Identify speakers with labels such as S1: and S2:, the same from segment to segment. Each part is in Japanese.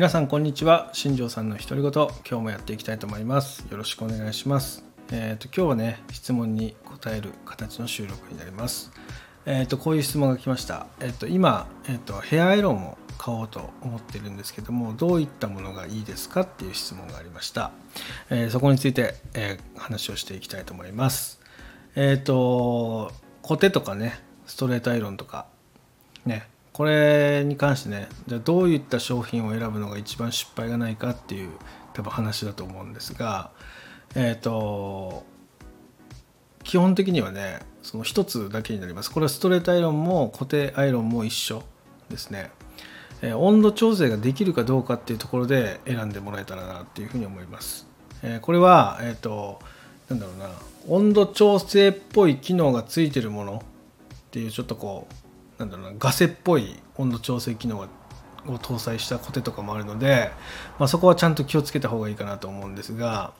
S1: 皆さんこんにちは。新庄さんの独り言。今日もやっていきたいと思います。よろしくお願いします。えっ、ー、と今日はね質問に答える形の収録になります。えっ、ー、とこういう質問が来ました。えっ、ー、と今えっ、とヘアアイロンを買おうと思ってるんですけどもどういったものがいいですかっていう質問がありました、えそこについて、え話をしていきたいと思います。えっ、とコテとかねストレートアイロンとかねこれに関してねじゃどういった商品を選ぶのが一番失敗がないかっていう多分話だと思うんですがえっ、ー、と基本的にはねその1つだけになります。これはストレートアイロンも固定アイロンも一緒ですね、えー、温度調整ができるかどうかっていうところで選んでもらえたらなっていうふうに思います、えー、これはえっ、となんだろうな温度調整っぽい機能がついてるものっていうちょっとこうなんだろうなガセっぽい温度調整機能を搭載したコテとかもあるので、まあ、そこはちゃんと気をつけた方がいいかなと思うんですが、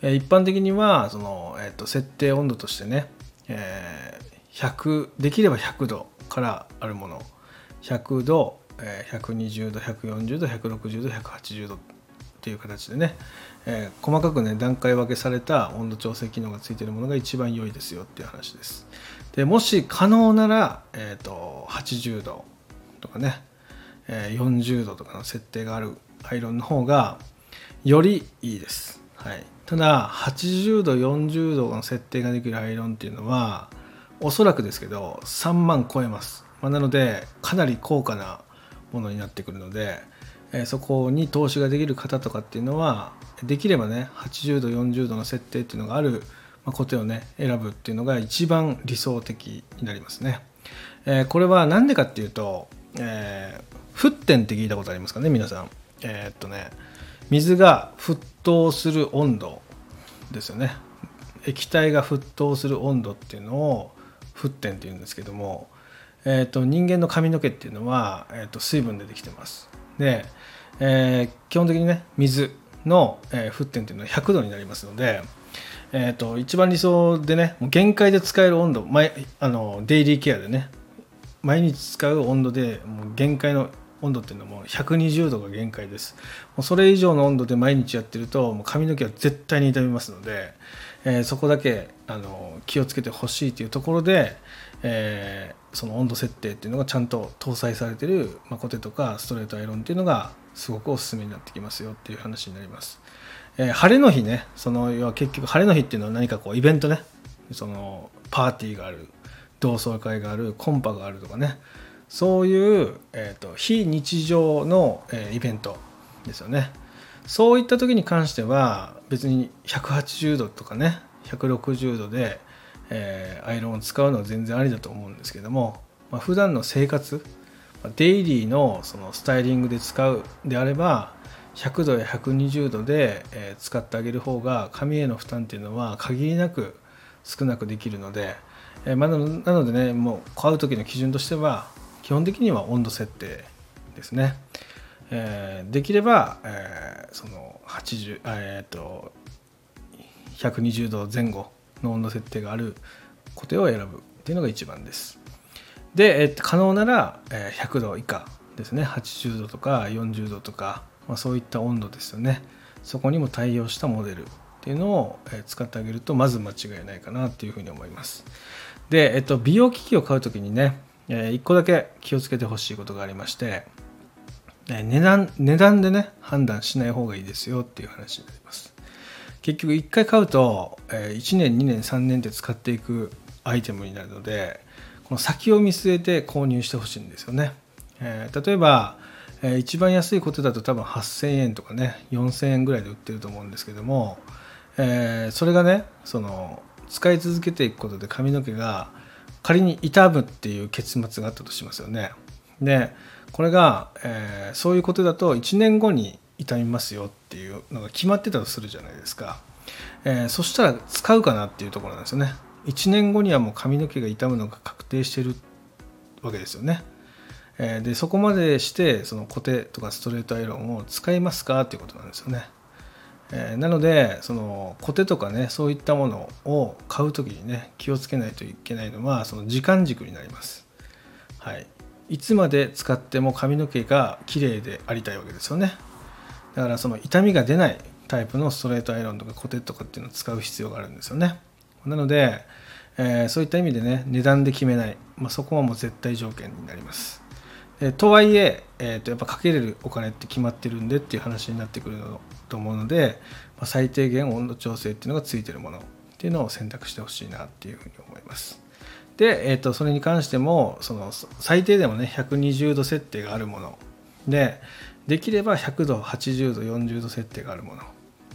S1: 一般的にはその、えーと、設定温度としてね、えー、できれば100度からあるもの。100度、えー、120度140度160度180度。っていう形でね、えー、細かくね段階分けされた温度調整機能がついているものが一番良いですよっていう話です。でもし可能なら、えーと、80度とかね、えー、40度とかの設定があるアイロンの方がよりいいです、はい、ただ80度40度の設定ができるアイロンっていうのはおそらくですけど3万超えます、まあ、なのでかなり高価なものになってくるので、え、そこに投資ができる方とかっていうのはできればね80度40度の設定っていうのがあるまコテをね選ぶっていうのが一番理想的になりますね。えー、これは何でかっていうと、えー、沸点って聞いたことありますかね皆さん。えー、っとね水が沸騰する温度ですよね。液体が沸騰する温度っていうのを沸点っていうんですけども、えーと、人間の髪の毛っていうのは、えーと、水分でできてます。で、えー、基本的にね水の、えー、沸点っていうのは100度になりますので、えーと、一番理想でねもう限界で使える温度毎あのデイリーケアでね毎日使う温度でもう限界の温度っていうのはもう120度が限界です。もうそれ以上の温度で毎日やってるともう髪の毛は絶対に傷みますので、えー、そこだけあの気をつけてほしいというところで、え、その温度設定っていうのがちゃんと搭載されてる、まあ、コテとかストレートアイロンっていうのがすごくおすすめになってきますよっていう話になります。えー、晴れの日ねその要は結局晴れの日っていうのは何かこうイベントね。そのパーティーがある同窓会があるコンパがあるとかね。そういう、えーと、非日常の、えー、イベントですよね。そういった時に関しては別に180度とかね160度で、えー、アイロンを使うのは全然ありだと思うんですけども、まあ、普段の生活デイリーのそのスタイリングで使うであれば100度や120度で、え使ってあげる方が髪への負担っていうのは限りなく少なくできるので、えまあ、なのでねもう買う時の基準としては基本的には温度設定ですね、えー、できれば、えー、その80え、っと120度前後の温度設定がある固定を選ぶっていうのが一番です。で、えー、可能なら、え100度以下ですね。80度とか40度とかまあ、そういった温度ですよね。そこにも対応したモデルっていうのを使ってあげるとまず間違いないかなっていうふうに思います。で、えっと、美容機器を買う時にね1個だけ気をつけてほしいことがありまして値段値段でね判断しない方がいいですよっていう話になります。結局1回買うと1年2年3年って使っていくアイテムになるのでこの先を見据えて購入してほしいんですよね、えー、例えばえー、一番安いコテだと多分8000円とかね4000円ぐらいで売ってると思うんですけども、えー、それがねその使い続けていくことで髪の毛が仮に傷むっていう結末があったとしますよね。でこれが、えー、そういうことだと1年後に傷みますよっていうのが決まってたとするじゃないですか、えー、そしたら使うかなっていうところなんですよね1年後にはもう髪の毛が傷むのが確定してるわけですよねえー、でそこまでしてその固定とかストレートアイロンを使いますかっていうことなんですよね。えー、なのでそのコテとかねそういったものを買う時にね気をつけないといけないのはその時間軸になります。はい、いつまで使っても髪の毛が綺麗でありたいわけですよね。だからその痛みが出ないタイプのストレートアイロンとかコテとかっていうのを使う必要があるんですよね。なので、えー、そういった意味でね値段で決めない、まあ、そこはもう絶対条件になります。えとはいええー、とやっぱかけれるお金って決まってるんでっていう話になってくると思うので、まあ、最低限温度調整っていうのがついてるものっていうのを選択してほしいなっていうふうに思います。で、えー、とそれに関してもその最低でもね120度設定があるものでできれば100度80度40度設定があるもの。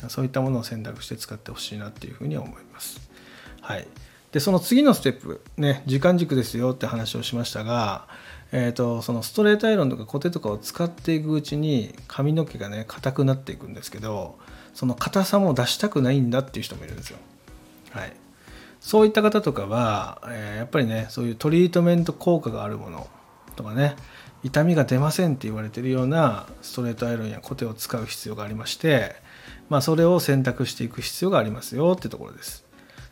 S1: そういったものを選択して使ってほしいなっていうふうに思います。はい。でその次のステップね時間軸ですよって話をしましたがえーと、そのストレートアイロンとかコテとかを使っていくうちに髪の毛がね硬くなっていくんですけどその硬さも出したくないんだっていう人もいるんですよ。はい、そういった方とかは、えー、やっぱりねそういうトリートメント効果があるもの。とかね痛みが出ませんって言われてるようなストレートアイロンやコテを使う必要がありまして、まあ、それを選択していく必要がありますよってところです。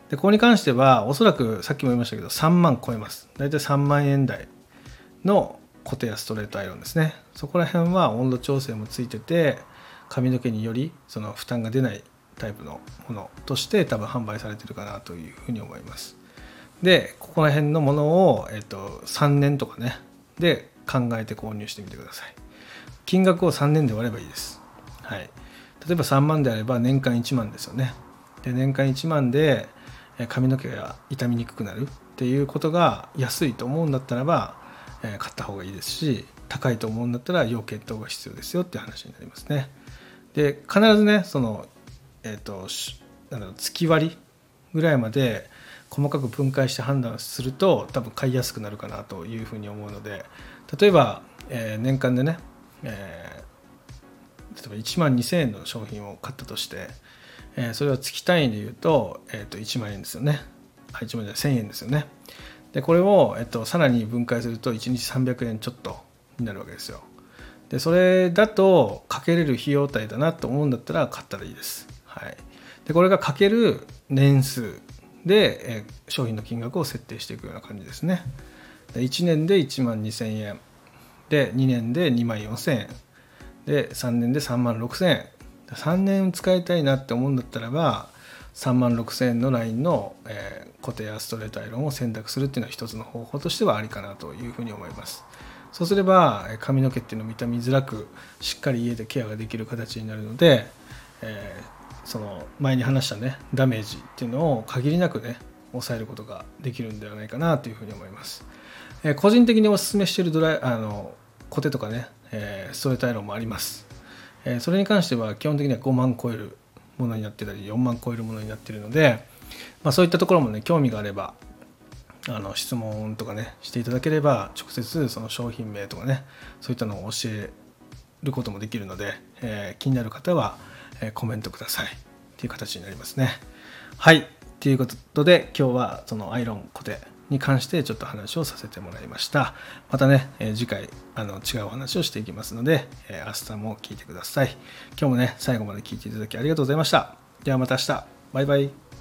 S1: でここに関してはおそらくさっきも言いましたけど3万超えます。大体3万円台のコテやストレートアイロンですねそこら辺は温度調整もついてて髪の毛によりその負担が出ないタイプのものとして多分販売されてるかなというふうに思いますでここら辺のものを、えっと、3年とかねで考えて購入してみてください。金額を3年で割ればいいです。はい。例えば3万であれば年間1万ですよね。で年間1万で髪の毛が傷みにくくなるっていうことが安いと思うんだったらば買った方がいいですし高いと思うんだったら要検討が必要ですよって話になりますね。で必ずねその、えーと、なん月割りぐらいまで細かく分解して判断すると多分買いやすくなるかなというふうに思うので例えば、えー、年間でね、えー、例えば1万2000円の商品を買ったとして、えー、それは月単位で言うと,、えー、と1万円ですよね。1万円じゃ1000円ですよね。でこれを、えっと、さらに分解すると1日300円ちょっとになるわけですよでそれだとかけれる費用対だなと思うんだったら買ったらいいです、はい、でこれがかける年数で、え商品の金額を設定していくような感じですね。1年で1万2000円。で2年で2万4000円。で3年で3万6000円。3年使いたいなって思うんだったらば3万6000円のラインの、え、固定やストレートアイロンを選択するっていうのは一つの方法としてはありかなというふうに思います。そうすれば髪の毛っていうのを見た見づらくしっかり家でケアができる形になるので、えー、その前に話したねダメージっていうのを限りなくね抑えることができるんではないかなというふうに思います、えー、個人的におすすめしているドライあのコテとかね、えー、ストレートアイロンもあります、えそれに関しては基本的には5万超えるものになってたり4万超えるものになってるので、まあ、そういったところもね興味があればあの質問とかねしていただければ直接その商品名とかねそういったのを教えることもできるので、えー、気になる方は、え、コメントください。っていう形になりますね。はい。ということで今日はそのアイロン固定に関してちょっと話をさせてもらいました。またね、え、次回あの違うお話をしていきますので、え、明日も聞いてください。今日もね最後まで聞いていただきありがとうございました。ではまた明日。バイバイ。